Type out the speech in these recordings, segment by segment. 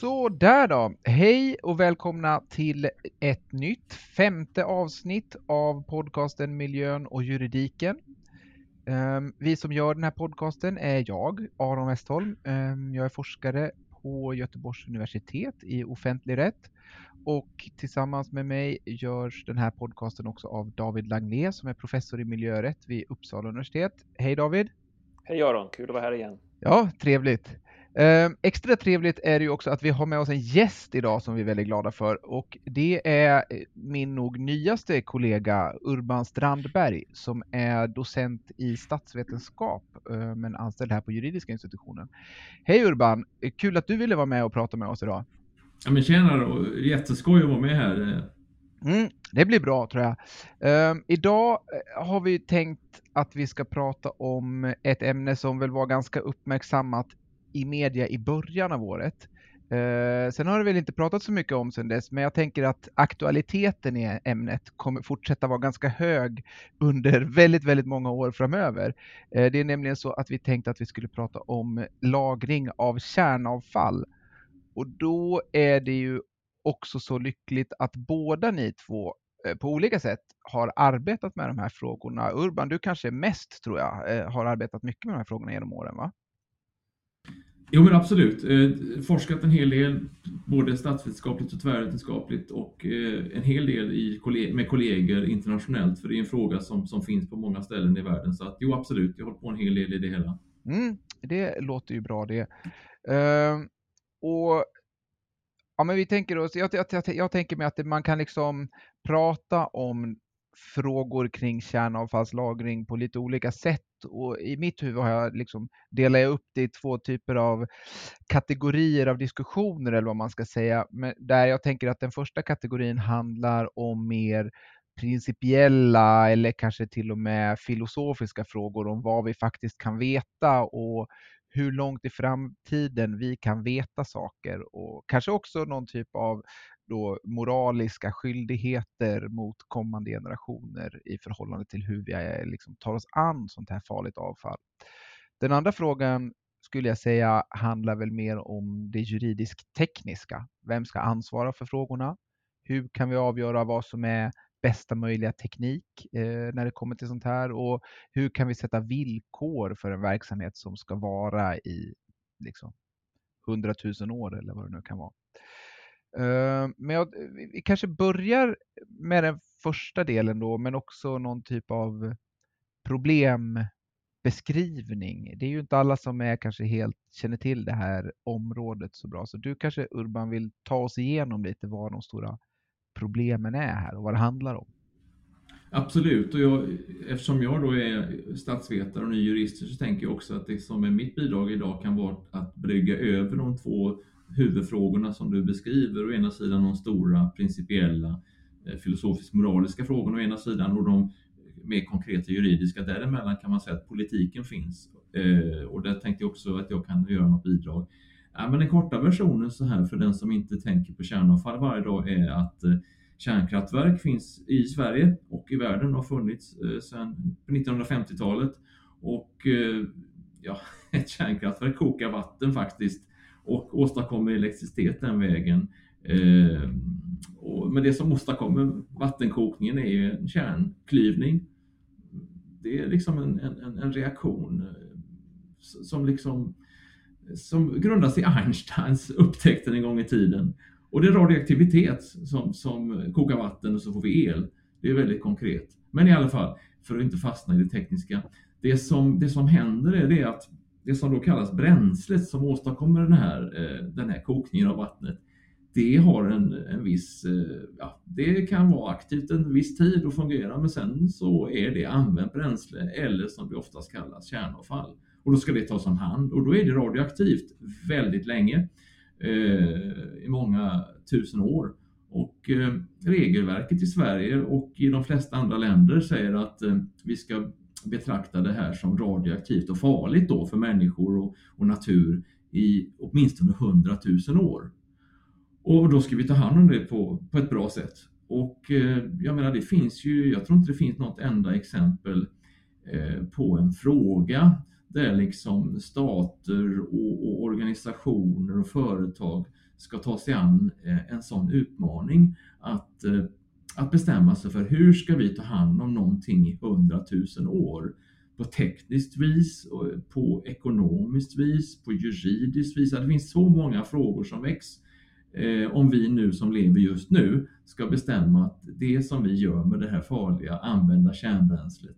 Så där då. Hej och välkomna till ett nytt femte avsnitt av podcasten Miljön och juridiken. Ehm, vi som gör den här podcasten är jag, Aron Westholm. Ehm, jag är forskare på Göteborgs universitet i offentlig rätt och tillsammans med mig görs den här podcasten också av David Langlé som är professor i miljörätt vid Uppsala universitet. Hej David! Hej Aron, kul att vara här igen. Ja, trevligt. Eh, extra trevligt är det ju också att vi har med oss en gäst idag som vi är väldigt glada för och det är min nog nyaste kollega Urban Strandberg som är docent i statsvetenskap eh, men anställd här på juridiska institutionen. Hej Urban! Kul att du ville vara med och prata med oss idag. Ja men tjena då, jätteskoj att vara med här. Mm, det blir bra tror jag. Uh, idag eh, har vi tänkt att vi ska prata om ett ämne som väl var ganska uppmärksammat i media i början av året. Eh, sen har det väl inte pratat så mycket om sen dess, men jag tänker att aktualiteten i ämnet kommer fortsätta vara ganska hög under väldigt, väldigt många år framöver. Eh, det är nämligen så att vi tänkte att vi skulle prata om lagring av kärnavfall. Och då är det ju också så lyckligt att båda ni två eh, på olika sätt har arbetat med de här frågorna. Urban, du kanske mest tror jag eh, har arbetat mycket med de här frågorna genom åren va? Jo men absolut. Eh, forskat en hel del, både statsvetenskapligt och tvärvetenskapligt och eh, en hel del i, med kollegor internationellt, för det är en fråga som, som finns på många ställen i världen. Så att, jo absolut, jag har hållit på en hel del i det hela. Mm, det låter ju bra det. Eh, och Ja, men vi tänker oss, jag, jag, jag, jag tänker mig att man kan liksom prata om frågor kring kärnavfallslagring på lite olika sätt och i mitt huvud har jag liksom delat upp det i två typer av kategorier av diskussioner eller vad man ska säga. Men där jag tänker att den första kategorin handlar om mer principiella eller kanske till och med filosofiska frågor om vad vi faktiskt kan veta och hur långt i framtiden vi kan veta saker och kanske också någon typ av då moraliska skyldigheter mot kommande generationer i förhållande till hur vi liksom tar oss an sånt här farligt avfall. Den andra frågan skulle jag säga handlar väl mer om det juridisk tekniska. Vem ska ansvara för frågorna? Hur kan vi avgöra vad som är bästa möjliga teknik eh, när det kommer till sånt här och hur kan vi sätta villkor för en verksamhet som ska vara i liksom, 100 000 år eller vad det nu kan vara. Eh, men jag, vi kanske börjar med den första delen då, men också någon typ av problembeskrivning. Det är ju inte alla som är kanske helt känner till det här området så bra, så du kanske Urban vill ta oss igenom lite vad de stora problemen är här och vad det handlar om. Absolut, och jag, eftersom jag då är statsvetare och ny jurist så tänker jag också att det som är mitt bidrag idag kan vara att brygga över de två huvudfrågorna som du beskriver. Å ena sidan de stora principiella eh, filosofisk-moraliska frågorna å ena sidan och de mer konkreta juridiska. Däremellan kan man säga att politiken finns. Eh, och där tänkte jag också att jag kan göra något bidrag. Ja, men den korta versionen så här för den som inte tänker på kärnavfall varje dag är att eh, kärnkraftverk finns i Sverige och i världen och har funnits eh, sedan 1950-talet. Och ja, ett kärnkraftverk kokar vatten faktiskt och åstadkommer elektricitet den vägen. Eh, men det som åstadkommer vattenkokningen är ju en kärnklyvning. Det är liksom en, en, en reaktion eh, som liksom som grundas i Einsteins upptäckter en gång i tiden. Och det är radioaktivitet som, som kokar vatten och så får vi el. Det är väldigt konkret. Men i alla fall, för att inte fastna i det tekniska. Det som, det som händer är det att det som då kallas bränslet som åstadkommer den här, eh, den här kokningen av vattnet, det har en, en viss, eh, ja, det kan vara aktivt en viss tid och fungera men sen så är det använt bränsle eller som det oftast kallas kärnavfall och då ska det tas om hand och då är det radioaktivt väldigt länge, eh, i många tusen år. Och eh, regelverket i Sverige och i de flesta andra länder säger att eh, vi ska betrakta det här som radioaktivt och farligt då för människor och, och natur i åtminstone 100 000 år. Och då ska vi ta hand om det på, på ett bra sätt. Och eh, jag menar, det finns ju, jag tror inte det finns något enda exempel eh, på en fråga där liksom stater och, och organisationer och företag ska ta sig an eh, en sån utmaning att, eh, att bestämma sig för hur ska vi ta hand om någonting i hundratusen år? På tekniskt vis, på ekonomiskt vis, på juridiskt vis. Det finns så många frågor som väcks eh, om vi nu som lever just nu ska bestämma att det som vi gör med det här farliga använda kärnbränslet,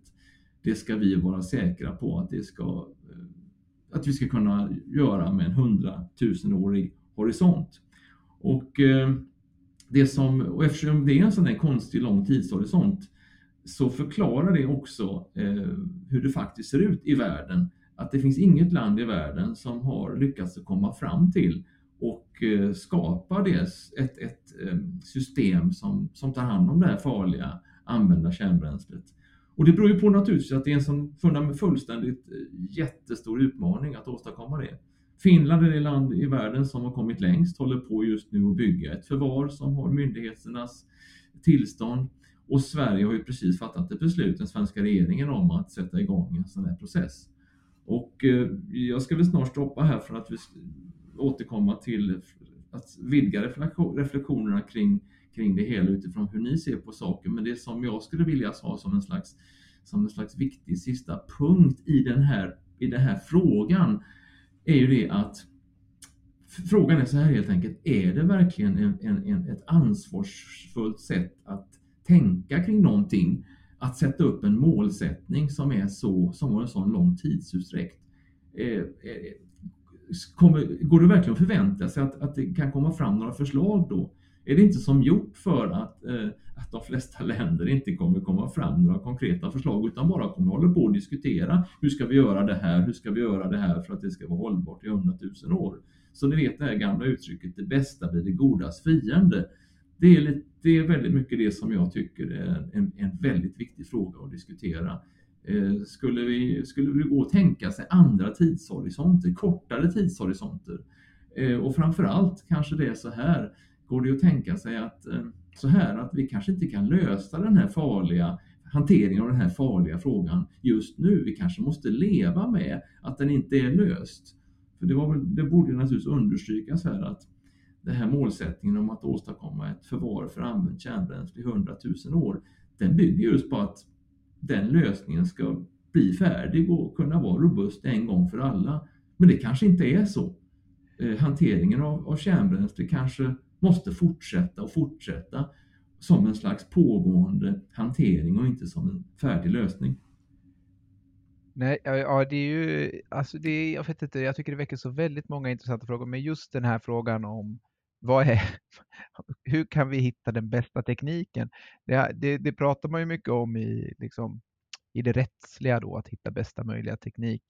det ska vi vara säkra på att det ska eh, att vi ska kunna göra med en hundratusenårig horisont. Och, eh, det som, och eftersom det är en sån där konstig lång tidshorisont så förklarar det också eh, hur det faktiskt ser ut i världen. Att det finns inget land i världen som har lyckats komma fram till och eh, skapa det, ett, ett eh, system som, som tar hand om det här farliga använda kärnbränslet. Och det beror ju på naturligtvis att det är en sån fullständigt eh, jättestor utmaning att åstadkomma det. Finland är det land i världen som har kommit längst, håller på just nu att bygga ett förvar som har myndigheternas tillstånd. Och Sverige har ju precis fattat ett beslut, den svenska regeringen, om att sätta igång en sån här process. Och eh, jag ska väl snart stoppa här för att vi återkomma till att vidga reflektionerna kring, kring det hela utifrån hur ni ser på saken. Men det som jag skulle vilja ha som en slags, som en slags viktig sista punkt i den här, i den här frågan är ju det att frågan är så här helt enkelt, är det verkligen en, en, en, ett ansvarsfullt sätt att tänka kring någonting? Att sätta upp en målsättning som är så, som har en sån lång tidsutsträckt. Eh, eh, kommer, går det verkligen att förvänta sig att, att det kan komma fram några förslag då? Är det inte som gjort för att, eh, att de flesta länder inte kommer komma fram några konkreta förslag utan bara kommer hålla på och diskutera hur ska vi göra det här, hur ska vi göra det här för att det ska vara hållbart i hundratusen år. Så ni vet det här gamla uttrycket, det bästa blir det godas fiende. Det är, lite, det är väldigt mycket det som jag tycker är en, en väldigt viktig fråga att diskutera. Eh, skulle, vi, skulle vi gå och tänka sig andra tidshorisonter, kortare tidshorisonter? Eh, och framförallt kanske det är så här, går det att tänka sig att eh, så här att vi kanske inte kan lösa den här farliga hanteringen av den här farliga frågan just nu. Vi kanske måste leva med att den inte är löst. För det, var väl, det borde naturligtvis understrykas här att den här målsättningen om att åstadkomma ett förvar för använt kärnbränsle i 100 000 år, den bygger just på att den lösningen ska bli färdig och kunna vara robust en gång för alla. Men det kanske inte är så. Eh, hanteringen av, av kärnbränsle kanske måste fortsätta och fortsätta som en slags pågående hantering och inte som en färdig lösning. Nej, ja, det är ju, alltså det, jag vet inte, jag tycker det väcker så väldigt många intressanta frågor, men just den här frågan om vad är, hur kan vi hitta den bästa tekniken? Det, det, det pratar man ju mycket om i, liksom, i det rättsliga då, att hitta bästa möjliga teknik.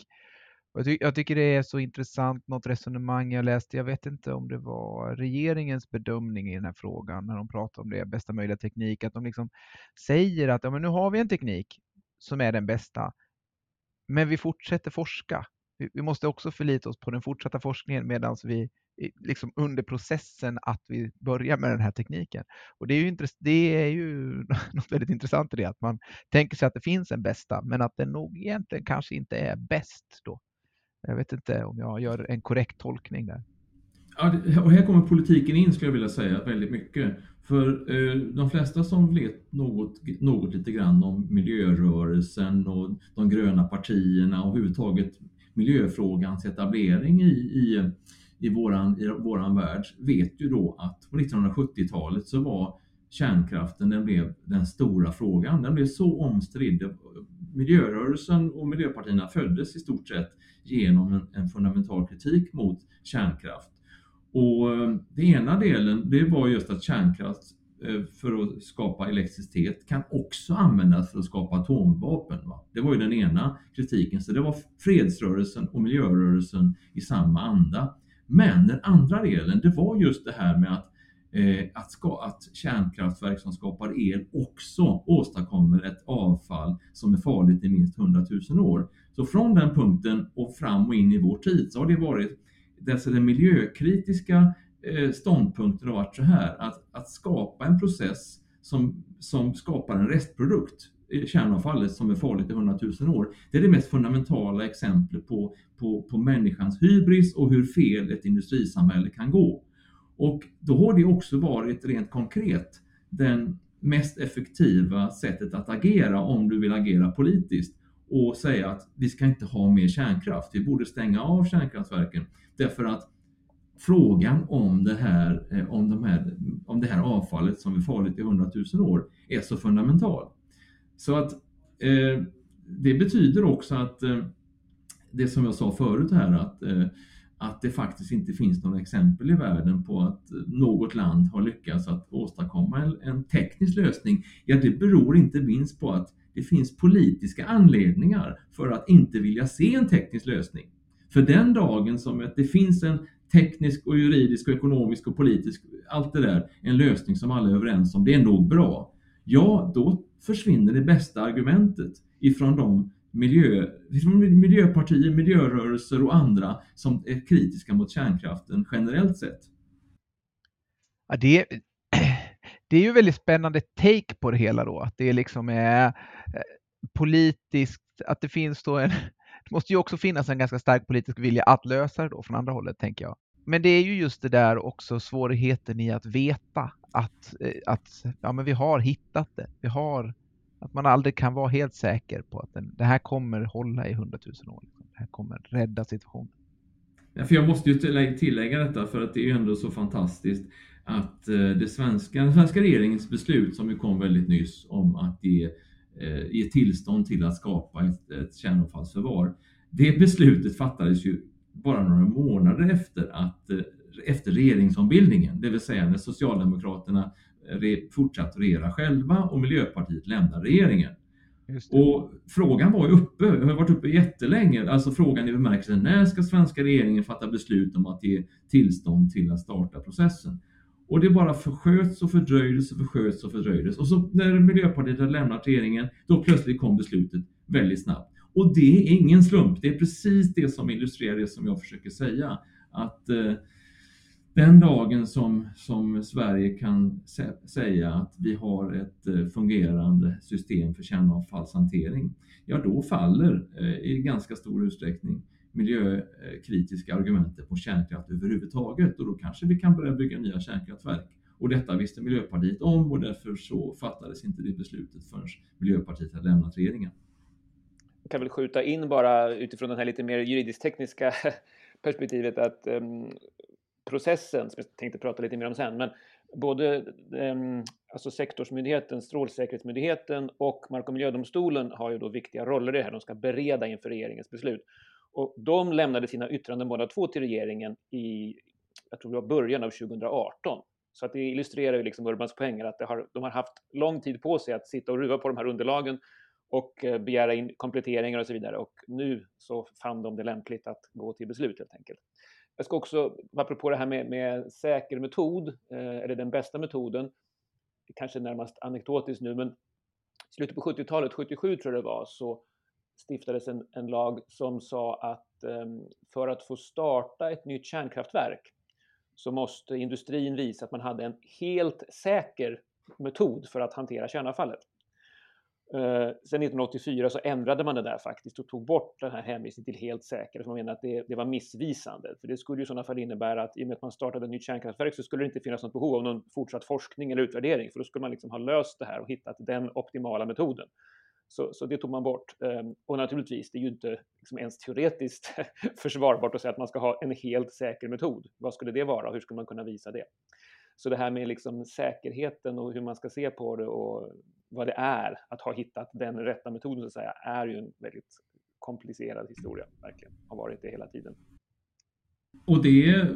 Jag, ty jag, tycker det är så intressant, något resonemang jag läste, jag vet inte om det var regeringens bedömning i den här frågan när de pratar om det, bästa möjliga teknik, att de liksom säger att ja, men nu har vi en teknik som är den bästa, men vi fortsätter forska. Vi, vi måste också förlita oss på den fortsatta forskningen medan vi liksom under processen att vi börjar med den här tekniken. Och det är ju, det är ju något väldigt intressant i det, att man tänker sig att det finns en bästa, men att den nog egentligen kanske inte är bäst då. Jag vet inte om jag gör en korrekt tolkning där. Ja, och här kommer politiken in skulle jag vilja säga väldigt mycket. För eh, de flesta som vet något, något lite grann om miljörörelsen och de gröna partierna och överhuvudtaget miljöfrågans etablering i, i, i, våran, i våran värld vet ju då att på 1970-talet så var kärnkraften den blev den stora frågan. Den blev så omstridd. Miljörörelsen och miljöpartierna föddes i stort sett genom en, en fundamental kritik mot kärnkraft. Och eh, den ena delen, det var just att kärnkraft eh, för att skapa elektricitet kan också användas för att skapa atomvapen. Va? Det var ju den ena kritiken, så det var fredsrörelsen och miljörörelsen i samma anda. Men den andra delen, det var just det här med att, Eh, att, ska, att kärnkraftverk som skapar el också åstadkommer ett avfall som är farligt i minst 100 000 år. Så från den punkten och fram och in i vår tid så har det varit dessa den miljökritiska eh, ståndpunkten har varit så här att, att skapa en process som, som skapar en restprodukt, kärnavfallet som är farligt i 100 000 år. Det är det mest fundamentala exemplet på, på, på människans hybris och hur fel ett industrisamhälle kan gå. Och då har det också varit rent konkret den mest effektiva sättet att agera om du vill agera politiskt och säga att vi ska inte ha mer kärnkraft, vi borde stänga av kärnkraftverken. Därför att frågan om det här, eh, om de här, om det här avfallet som är farligt i hundratusen år är så fundamental. Så att eh, det betyder också att eh, det som jag sa förut här att, eh, att det faktiskt inte finns några exempel i världen på att något land har lyckats att åstadkomma en, en teknisk lösning. Ja, det beror inte minst på att det finns politiska anledningar för att inte vilja se en teknisk lösning. För den dagen som det finns en teknisk och juridisk och ekonomisk och politisk, allt det där, en lösning som alla är överens om, det är nog bra. Ja, då försvinner det bästa argumentet ifrån de miljö, miljöpartier, miljörörelser och andra som är kritiska mot kärnkraften generellt sett. Ja, det, det är ju väldigt spännande take på det hela då, att det liksom är eh, politiskt, att det finns då en, det måste ju också finnas en ganska stark politisk vilja att lösa det då från andra hållet tänker jag. Men det är ju just det där också svårigheten i att veta att, eh, att ja, men vi har hittat det. Vi har, att man aldrig kan vara helt säker på att den, det här kommer hålla i hundratusen år. Det här kommer rädda situationen. Ja, för jag måste ju tillägga detta för att det är ändå så fantastiskt att eh, det svenska, den svenska regeringens beslut som ju kom väldigt nyss om att ge, eh, ge tillstånd till att skapa ett, ett kärnavfallsförvar. Det beslutet fattades ju bara några månader efter, att, eh, efter regeringsombildningen, det vill säga när Socialdemokraterna fortsatte regera själva och Miljöpartiet lämnade regeringen. Och frågan var ju uppe, har varit uppe jättelänge, alltså frågan i bemärkelsen när ska svenska regeringen fatta beslut om att ge tillstånd till att starta processen? Och det bara försköts och fördröjdes och försköts och fördröjdes. Och så när Miljöpartiet hade lämnat regeringen, då plötsligt kom beslutet väldigt snabbt. Och det är ingen slump, det är precis det som illustrerar det som jag försöker säga. Att eh, den dagen som, som Sverige kan sä säga att vi har ett eh, fungerande system för kärnavfallshantering, ja då faller eh, i ganska stor utsträckning miljökritiska argumentet på kärnkraft överhuvudtaget och då kanske vi kan börja bygga nya kärnkraftverk. Och detta visste Miljöpartiet om och därför så fattades inte det beslutet förrän Miljöpartiet hade lämnat regeringen. Jag kan väl skjuta in bara utifrån det här lite mer juridiskt-tekniska perspektivet att um, processen, som jag tänkte prata lite mer om sen, men både ehm, alltså sektorsmyndigheten, Strålsäkerhetsmyndigheten och Mark och miljödomstolen har ju då viktiga roller i det här. De ska bereda inför regeringens beslut. Och de lämnade sina yttranden båda två till regeringen i, jag tror det var början av 2018. Så att det illustrerar ju liksom Urbans poänger att har, de har haft lång tid på sig att sitta och ruva på de här underlagen och eh, begära in kompletteringar och så vidare. Och nu så fann de det lämpligt att gå till beslut helt enkelt. Jag ska också, apropå det här med, med säker metod, eh, eller den bästa metoden, kanske närmast anekdotiskt nu, men i slutet på 70-talet, 77 tror jag det var, så stiftades en, en lag som sa att eh, för att få starta ett nytt kärnkraftverk så måste industrin visa att man hade en helt säker metod för att hantera kärnavfallet. Eh, sen 1984 så ändrade man det där faktiskt och tog bort den här hänvisningen till helt säker, för man menar att det, det var missvisande. För det skulle ju i sådana fall innebära att i och med att man startade ett nytt kärnkraftverk så skulle det inte finnas något behov av någon fortsatt forskning eller utvärdering, för då skulle man liksom ha löst det här och hittat den optimala metoden. Så, så det tog man bort. Ehm, och naturligtvis, det är ju inte liksom ens teoretiskt försvarbart att säga att man ska ha en helt säker metod. Vad skulle det vara och hur skulle man kunna visa det? Så det här med liksom säkerheten och hur man ska se på det och vad det är att ha hittat den rätta metoden så att säga, är ju en väldigt komplicerad historia, verkligen. Har varit det hela tiden. Och det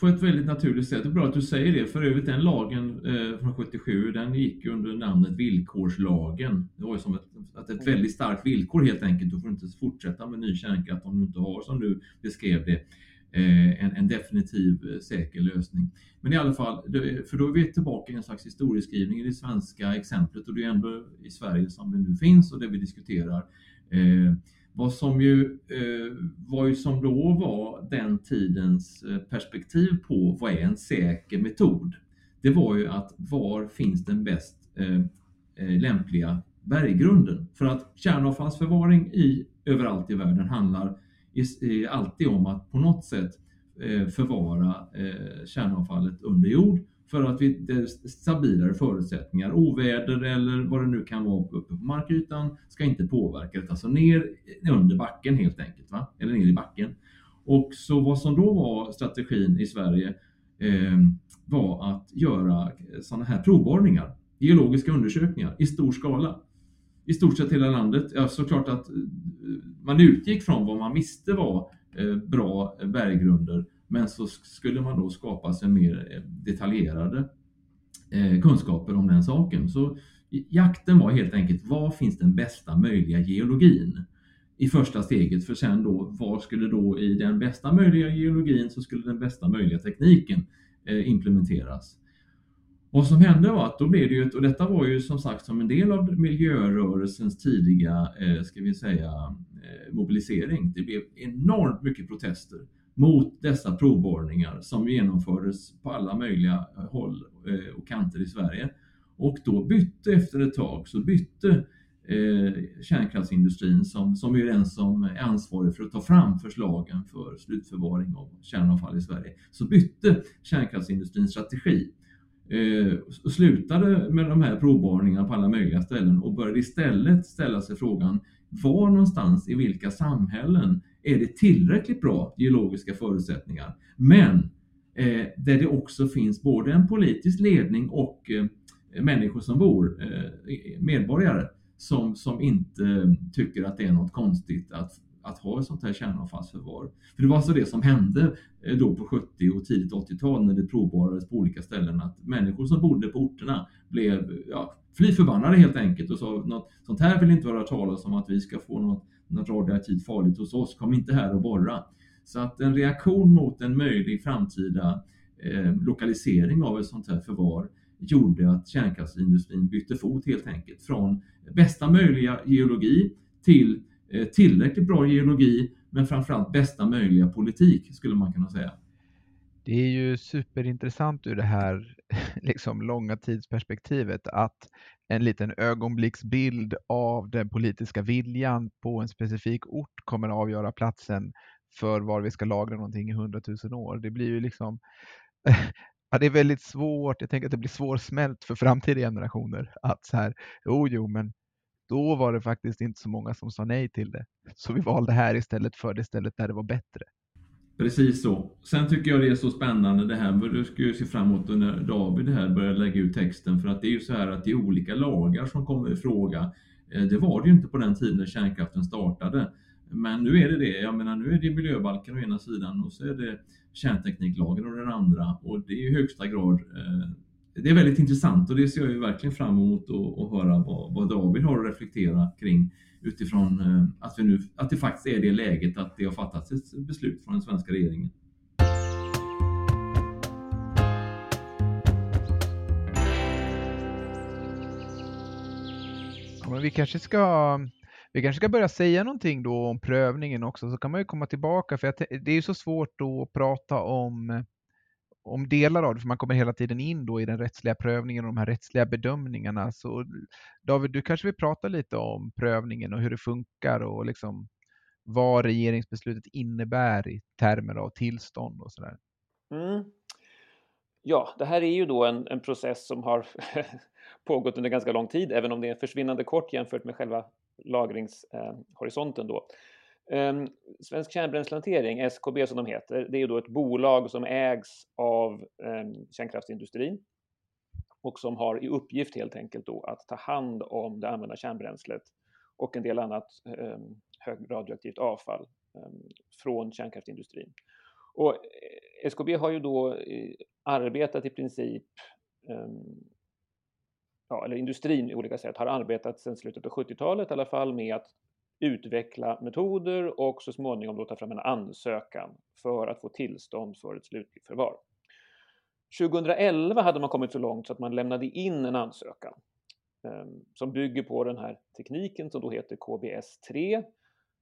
på ett väldigt naturligt sätt. Det är bra att du säger det. För övrigt den lagen eh, från 77, den gick under namnet villkorslagen. Det var ju som ett, att ett väldigt starkt villkor helt enkelt. Du får inte fortsätta med ny kärnkraft om du inte har, som du beskrev det, Eh, en, en, definitiv eh, säker lösning. Men i alla fall, för då är vi tillbaka i en slags historieskrivning i det svenska exemplet och det är ändå i Sverige som vi nu finns och det vi diskuterar. Eh, vad som ju eh, vad ju som då var den tidens eh, perspektiv på vad är en säker metod? Det var ju att var finns den bäst eh, lämpliga berggrunden? För att kärnavfallsförvaring i, överallt i världen handlar alltid om att på något sätt eh, förvara eh, kärnavfallet under jord för att vi det stabilare förutsättningar. Oväder eller vad det nu kan vara uppe på markytan ska inte påverka det. Alltså ner eh, under backen helt enkelt, va? eller ner i backen. Och så vad som då var strategin i Sverige eh, var att göra sådana här provborrningar, geologiska undersökningar i stor skala. I stort sett hela landet. Ja, såklart att eh, man utgick från vad man visste var eh, bra berggrunder men så skulle man då skapa sig mer eh, detaljerade kunskaper om den saken. Så jakten var helt enkelt, var finns den bästa möjliga geologin? I första steget, för sen då, var skulle då i den bästa möjliga geologin så skulle den bästa möjliga tekniken implementeras. Vad som hände var att då blev det ju, och detta var ju som sagt som en del av miljörörelsens tidiga, eh, ska vi säga, eh, mobilisering. Det blev enormt mycket protester mot dessa provborrningar som genomfördes på alla möjliga eh, håll eh, och kanter i Sverige. Och då bytte efter ett tag så bytte eh, kärnkraftsindustrin som, som är den som är ansvarig för att ta fram förslagen för slutförvaring av kärnavfall i Sverige, så bytte kärnkraftsindustrin strategi eh, slutade med de här provborrningarna på alla möjliga ställen och började istället ställa sig frågan var någonstans i vilka samhällen är det tillräckligt bra geologiska förutsättningar. Men eh, där det också finns både en politisk ledning och eh, människor som bor, eh, medborgare, som, som inte tycker att det är något konstigt att, att ha ett sånt här kärnavfallsförvar. För det var alltså det som hände eh, då på 70 och tidigt 80-tal när det provborrades på olika ställen att människor som bodde på orterna blev ja, fly förbannade helt enkelt och sa något sånt här vill inte höra talas om att vi ska få något något radioaktivt farligt hos oss, kom inte här och borra. Så att en reaktion mot en möjlig framtida eh, lokalisering av ett sånt här förvar gjorde att kärnkraftsindustrin bytte fot helt enkelt från bästa möjliga geologi till Eh, tillräckligt bra geologi men framförallt bästa möjliga politik skulle man kunna säga. Det är ju superintressant ur det här liksom, långa tidsperspektivet att en liten ögonblicksbild av den politiska viljan på en specifik ort kommer att avgöra platsen för var vi ska lagra någonting i hundratusen år. Det blir ju liksom Ja, det är väldigt svårt. Jag tänker att det blir svårsmält för framtida generationer att så här, jo, jo, men då var det faktiskt inte så många som sa nej till det. Så vi valde här istället för det stället där det var bättre. Precis så. Sen tycker jag det är så spännande det här, du ska ju se fram emot när David här börjar lägga ut texten, för att det är ju så här att det är olika lagar som kommer i fråga. Eh, det var det ju inte på den tiden när kärnkraften startade. Men nu är det det. Jag menar, nu är det miljöbalken å ena sidan och så är det kärntekniklagen å den andra och det är i högsta grad eh, det är väldigt intressant och det ser jag ju verkligen fram emot att höra vad, vad David har att reflektera kring utifrån eh, att, vi nu, att det faktiskt är det läget att det har fattats ett beslut från den svenska regeringen. Ja, men vi kanske ska vi kanske ska börja säga någonting då om prövningen också, så kan man ju komma tillbaka, för det är ju så svårt då att prata om om delar av det, för man kommer hela tiden in då i den rättsliga prövningen och de här rättsliga bedömningarna. Så David, du kanske vill prata lite om prövningen och hur det funkar och liksom vad regeringsbeslutet innebär i termer av tillstånd och sådär. Mm. Ja, det här är ju då en, en process som har pågått under ganska lång tid, även om det är försvinnande kort jämfört med själva lagringshorisonten. då. Ehm, Svensk kärnbränslehantering, SKB som de heter, det är då ett bolag som ägs av ehm, kärnkraftsindustrin och som har i uppgift helt enkelt då att ta hand om det använda kärnbränslet och en del annat ehm, högradioaktivt avfall från kärnkraftsindustrin. Och eh, SKB har ju då eh, arbetat i princip ja, eller industrin i olika sätt har arbetat sedan slutet av 70-talet i alla fall med att utveckla metoder och så småningom då ta fram en ansökan för att få tillstånd för ett slutligt förvar. 2011 hade man kommit så långt så att man lämnade in en ansökan ehm, som bygger på den här tekniken som då heter KBS-3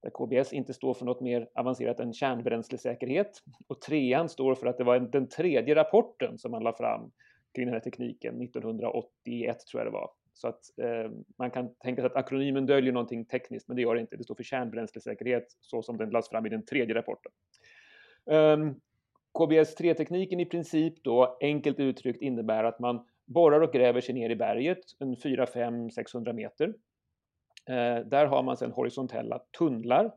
där KBS inte står för något mer avancerat än kärnbränslesäkerhet och trean står för att det var den tredje rapporten som man la fram kring den här tekniken 1981 tror jag det var så att eh, man kan tänka sig att akronymen döljer någonting tekniskt, men det gör det inte. Det står för kärnbränslesäkerhet så som den lades fram i den tredje rapporten. Ehm, um, KBS-3-tekniken i princip då, enkelt uttryckt, innebär att man borrar och gräver sig ner i berget, en 4, 5, 600 meter. Eh, där har man sedan horisontella tunnlar.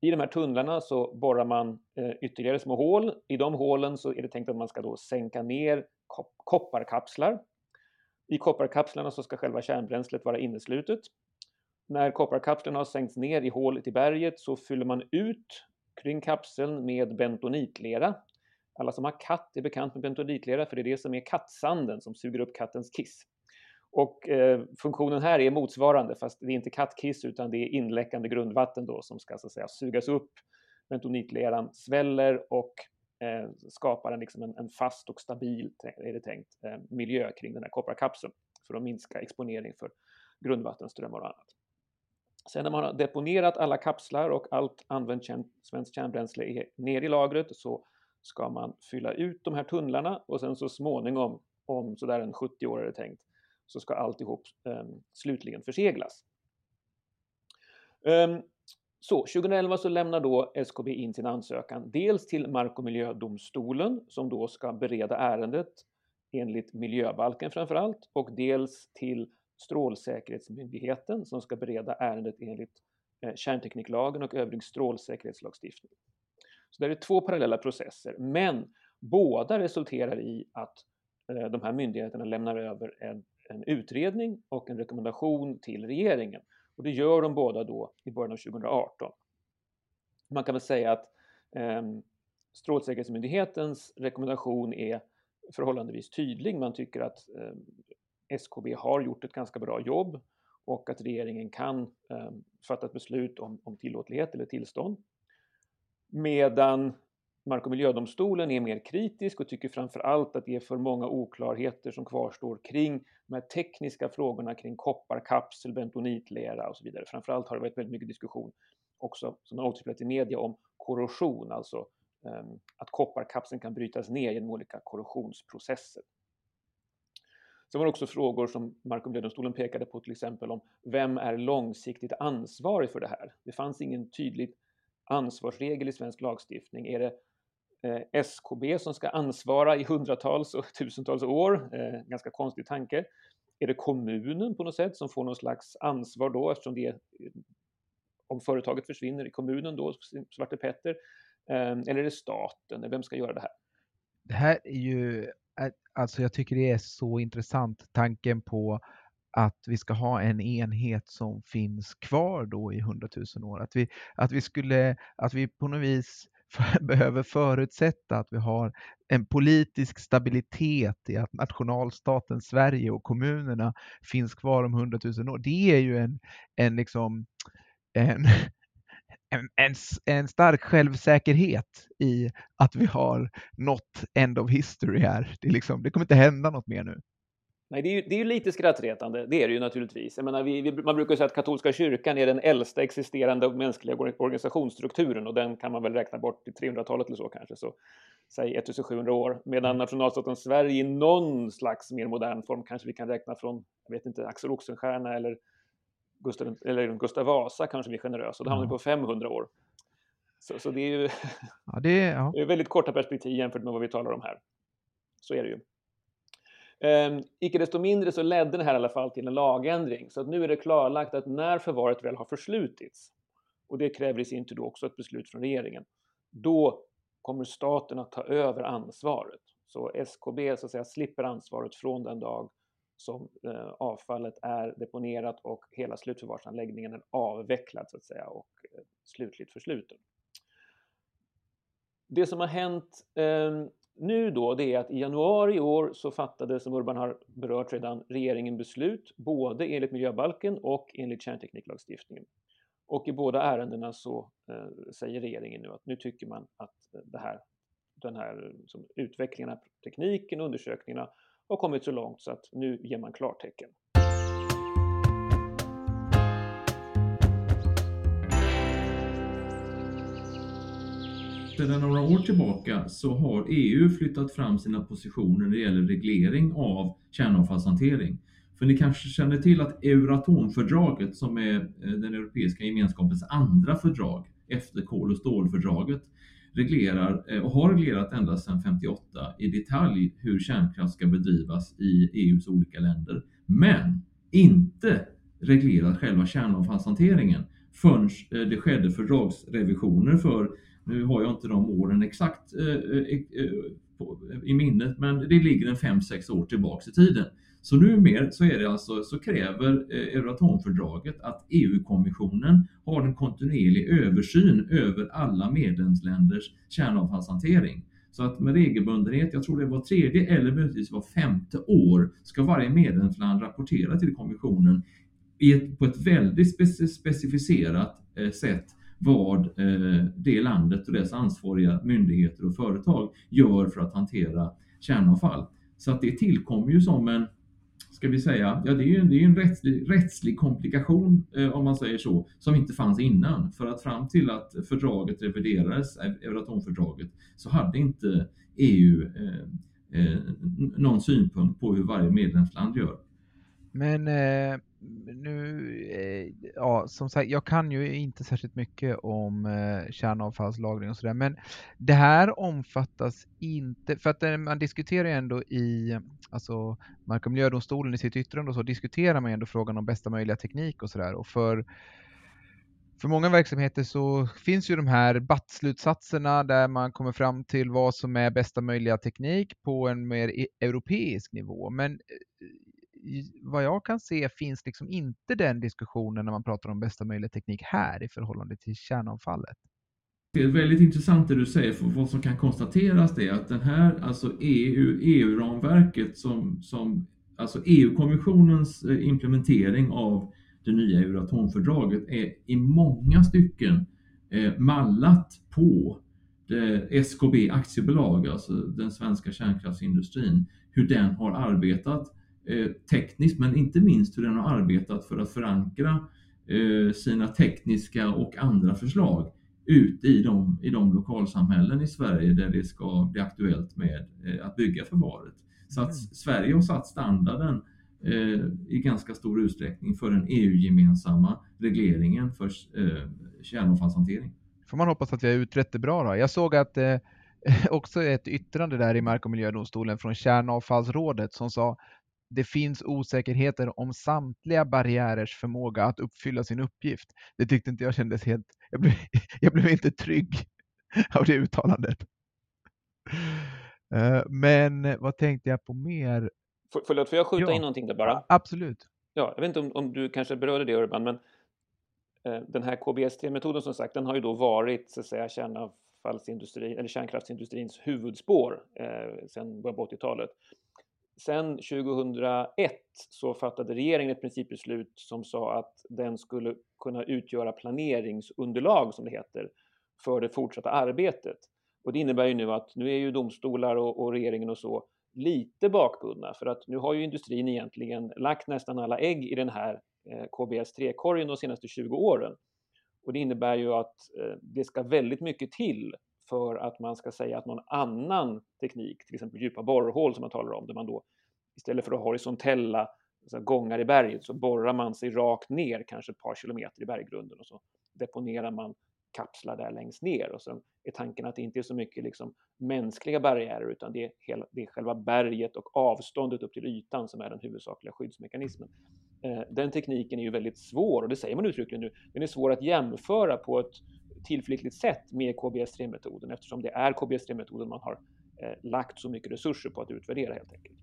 I de här tunnlarna så borrar man eh, ytterligare små hål. I de hålen så är det tänkt att man ska då sänka ner kop kopparkapslar. I kopparkapslarna så ska själva kärnbränslet vara inneslutet. När kopparkapseln har sänkts ner i hålet i berget så fyller man ut kring kapseln med bentonitlera. Alla som har katt är bekant med bentonitlera för det är det som är kattsanden som suger upp kattens kiss. Och eh, funktionen här är motsvarande fast det är inte kattkiss utan det är inläckande grundvatten då som ska så att säga sugas upp. Bentonitleran sväller och eh, skapar en, liksom en, en, fast och stabil, är det tänkt, eh, miljö kring den här kopparkapseln för att minska exponering för grundvattenströmmar och annat. Sen när man har deponerat alla kapslar och allt använt kärn, svenskt kärnbränsle är ner i lagret så ska man fylla ut de här tunnlarna och sen så småningom, om sådär en 70 år är det tänkt, så ska alltihop eh, slutligen förseglas. Um, så 2011 så lämnar då SKB in sin ansökan dels till Mark och miljödomstolen som då ska bereda ärendet enligt miljöbalken framför allt och dels till Strålsäkerhetsmyndigheten som ska bereda ärendet enligt eh, kärntekniklagen och övrig strålsäkerhetslagstiftning. Så det är två parallella processer, men båda resulterar i att eh, de här myndigheterna lämnar över en, en utredning och en rekommendation till regeringen. Och det gör de båda då i början av 2018. Man kan väl säga att eh, Strålsäkerhetsmyndighetens rekommendation är förhållandevis tydlig. Man tycker att eh, SKB har gjort ett ganska bra jobb och att regeringen kan eh, fatta ett beslut om, om tillåtlighet eller tillstånd. Medan Mark och miljödomstolen är mer kritisk och tycker framför allt att det är för många oklarheter som kvarstår kring de här tekniska frågorna kring kopparkapsel, bentonitlera och så vidare. Framför allt har det varit väldigt mycket diskussion också som har återspelat i media om korrosion, alltså um, att kopparkapseln kan brytas ner genom olika korrosionsprocesser. Sen var det också frågor som Mark och miljödomstolen pekade på, till exempel om vem är långsiktigt ansvarig för det här? Det fanns ingen tydlig ansvarsregel i svensk lagstiftning. Är det Eh, SKB som ska ansvara i hundratals och tusentals år? Eh, ganska konstig tanke. Är det kommunen på något sätt som får någon slags ansvar då eftersom det är, eh, om företaget försvinner i kommunen då, Svarte Petter? Eller är det staten? Vem ska göra det här? Det här är ju alltså jag tycker det är så intressant tanken på att vi ska ha en enhet som finns kvar då i hundratusen år. Att vi, att vi skulle, att vi på något vis behöver förutsätta att vi har en politisk stabilitet i att nationalstaten Sverige och kommunerna finns kvar om hundratusen år. Det är ju en, en, liksom, en, en, en, en, stark självsäkerhet i att vi har nått end of history här. Det, liksom, det kommer inte hända något mer nu. Nej, det är, ju, det är ju lite skrattretande, det är det ju naturligtvis. Jag menar, vi, vi, man brukar säga att katolska kyrkan är den äldsta existerande mänskliga organisationsstrukturen och den kan man väl räkna bort till 300-talet eller så kanske, så säg 1700 år. Medan mm. nationalstaten Sverige i någon slags mer modern form kanske vi kan räkna från, jag vet inte, Axel Oxenstierna eller Gustav, eller Gustav Vasa kanske vi är generösa, då hamnar vi på 500 år. Så, så det är ju ja, det är, ja. det är väldigt korta perspektiv jämfört med vad vi talar om här. Så är det ju. Um, icke desto mindre så ledde det här i alla fall till en lagändring. Så att nu är det klarlagt att när förvaret väl har förslutits, och det kräver i sin tur då också ett beslut från regeringen, då kommer staten att ta över ansvaret. Så SKB så att säga, slipper ansvaret från den dag som eh, avfallet är deponerat och hela slutförvarsanläggningen är avvecklad så att säga och eh, slutligt försluten. Det som har hänt eh, nu då, det är att i januari i år så fattade, som Urban har berört redan, regeringen beslut både enligt miljöbalken och enligt kärntekniklagstiftningen. Och i båda ärendena så eh, säger regeringen nu att nu tycker man att eh, det här, den här som utvecklingen av tekniken och undersökningarna har kommit så långt så att nu ger man klartecken. Sedan några år tillbaka så har EU flyttat fram sina positioner när det gäller reglering av kärnavfallshantering. För ni kanske känner till att Euratomfördraget som är eh, den Europeiska gemenskapens andra fördrag efter kol och stålfördraget reglerar eh, och har reglerat ända sedan 58 i detalj hur kärnkraft ska bedrivas i EUs olika länder. Men inte reglerat själva kärnavfallshanteringen förrän eh, det skedde fördragsrevisioner för, nu har jag inte de åren exakt eh, eh, eh, i minnet, men det ligger en 5-6 år tillbaks i tiden. Så numera så, är det alltså, så kräver Euratomfördraget att EU-kommissionen har en kontinuerlig översyn över alla medlemsländers kärnavfallshantering. Så att med regelbundenhet, jag tror det var tredje eller möjligtvis var femte år, ska varje medlemsland rapportera till kommissionen på ett väldigt specificerat sätt vad eh, det landet och dess ansvariga myndigheter och företag gör för att hantera kärnavfall. Så att det tillkommer ju som en ska vi säga, ja det är ju det är en rättslig, rättslig komplikation eh, om man säger så, som inte fanns innan. För att fram till att fördraget reviderades, eh, Euratomfördraget, så hade inte EU eh, eh, någon synpunkt på hur varje medlemsland gör. Men eh, nu, eh, ja som sagt, jag kan ju inte särskilt mycket om eh, kärnavfallslagring och sådär, men det här omfattas inte, för att eh, man diskuterar ju ändå i, alltså Mark och miljödomstolen i sitt yttrande och så diskuterar man ju ändå frågan om bästa möjliga teknik och sådär och för för många verksamheter så finns ju de här BAT-slutsatserna där man kommer fram till vad som är bästa möjliga teknik på en mer e-, europeisk nivå. Men eh, vad jag kan se finns liksom inte den diskussionen när man pratar om bästa möjliga teknik här i förhållande till kärnavfallet. Det är väldigt intressant det du säger, för vad som kan konstateras är att den här, alltså EU, EU-ramverket som, som alltså EU-kommissionens eh, implementering av det nya Euratomfördraget är i många stycken eh, mallat på SKB aktiebolag, alltså den svenska kärnkraftsindustrin, hur den har arbetat Eh, tekniskt, men inte minst hur den har arbetat för att förankra eh, sina tekniska och andra förslag ute i de, i de lokalsamhällen i Sverige där det ska bli aktuellt med eh, att bygga förvaret. Så att mm. Sverige har satt standarden i ganska stor utsträckning för den EU-gemensamma regleringen för kärnavfallshantering. Får man hoppas att vi har utrett det bra då. Jag såg att eh, också ett yttrande där i Mark och miljödomstolen från Kärnavfallsrådet som sa det finns osäkerheter om samtliga barriärers förmåga att uppfylla sin uppgift. Det tyckte inte jag kändes helt... Jag blev, jag blev inte trygg av det uttalandet. Eh, men vad tänkte jag på mer? För, förlåt, får jag skjuta ja. in någonting där bara? Absolut. Ja, jag vet inte om, om du kanske berörde det Urban, men eh, den här KBS3-metoden som sagt, den har ju då varit så att säga kärnavfallsindustri, eller kärnkraftsindustrins huvudspår eh, sedan början på 80-talet. Sen 2001 så fattade regeringen ett principbeslut som sa att den skulle kunna utgöra planeringsunderlag, som det heter, för det fortsatta arbetet. Och det innebär ju nu att nu är ju domstolar och, och regeringen och så lite bakbundna för att nu har ju industrin egentligen lagt nästan alla ägg i den här eh, KBS3-korgen de senaste 20 åren. Och det innebär ju att eh, det ska väldigt mycket till för att man ska säga att någon annan teknik, till exempel djupa borrhål som man talar om, där man då istället för att ha horisontella så gångar i berget så borrar man sig rakt ner, kanske ett par kilometer i berggrunden och så deponerar man kapslar där längst ner och sen är tanken att det inte är så mycket liksom mänskliga barriärer utan det är, hela, det är själva berget och avståndet upp till ytan som är den huvudsakliga skyddsmekanismen. Eh, den tekniken är ju väldigt svår och det säger man uttryckligen nu. Den är svår att jämföra på ett tillförlitligt sätt med KBS3-metoden eftersom det är KBS3-metoden man har eh, lagt så mycket resurser på att utvärdera helt enkelt.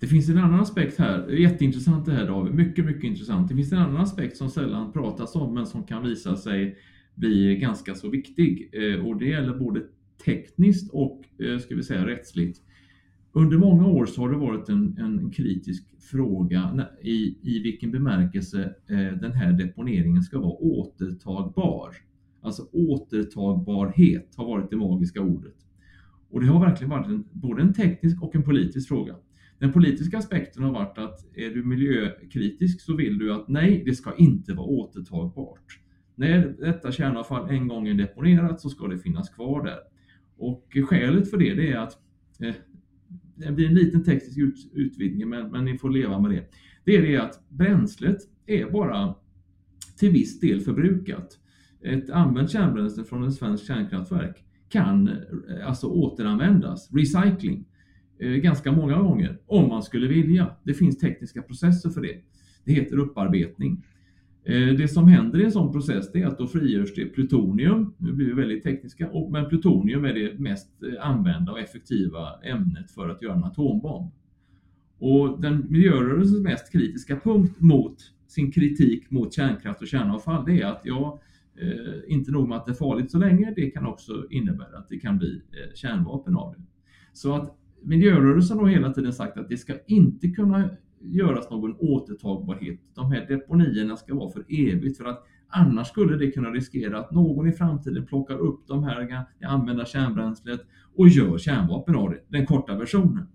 Det finns en annan aspekt här, jätteintressant det här David, mycket, mycket intressant. Det finns en annan aspekt som sällan pratas om men som kan visa sig bli ganska så viktig eh, och det gäller både tekniskt och eh, ska vi säga rättsligt. Under många år så har det varit en, en kritisk fråga i, i vilken bemärkelse eh, den här deponeringen ska vara återtagbar. Alltså återtagbarhet har varit det magiska ordet. Och det har verkligen varit en, både en teknisk och en politisk fråga. Den politiska aspekten har varit att är du miljökritisk så vill du att nej, det ska inte vara återtagbart. När detta kärnavfall en gång är deponerat så ska det finnas kvar där. Och skälet för det, det är att eh, det blir en liten teknisk ut, utvidgning, men, men ni får leva med det. Det är det att bränslet är bara till viss del förbrukat ett använt kärnbränsle från ett svenskt kärnkraftverk kan eh, alltså återanvändas, recycling, eh, ganska många gånger om man skulle vilja. Det finns tekniska processer för det. Det heter upparbetning. Eh, det som händer i en sån process är att då frigörs det plutonium, nu blir vi väldigt tekniska, men plutonium är det mest använda och effektiva ämnet för att göra en atombomb. Och den miljörörelsens mest kritiska punkt mot sin kritik mot kärnkraft och kärnavfall det är att ja, Eh, inte nog med att det är farligt så länge, det kan också innebära att det kan bli eh, kärnvapen av det. Så att miljörörelsen har hela tiden sagt att det ska inte kunna göras någon återtagbarhet. De här deponierna ska vara för evigt för att annars skulle det kunna riskera att någon i framtiden plockar upp de här använda kärnbränslet och gör kärnvapen av det, den korta versionen.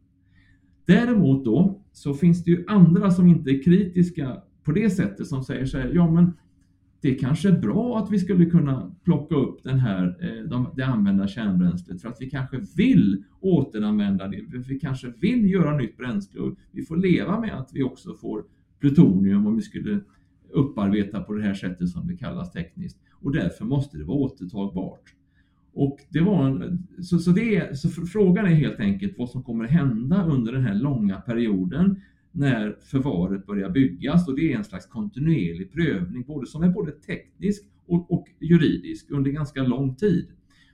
Däremot då så finns det ju andra som inte är kritiska på det sättet som säger så här, ja men det kanske är bra att vi skulle kunna plocka upp den här, eh, de, det använda kärnbränslet för att vi kanske vill återanvända det. Vi kanske vill göra nytt bränsle och vi får leva med att vi också får plutonium om vi skulle upparbeta på det här sättet som det kallas tekniskt. Och därför måste det vara återtagbart. Och det var en, så, så, det, så frågan är helt enkelt vad som kommer hända under den här långa perioden när förvaret börjar byggas och det är en slags kontinuerlig prövning både som är både teknisk och, och juridisk under ganska lång tid.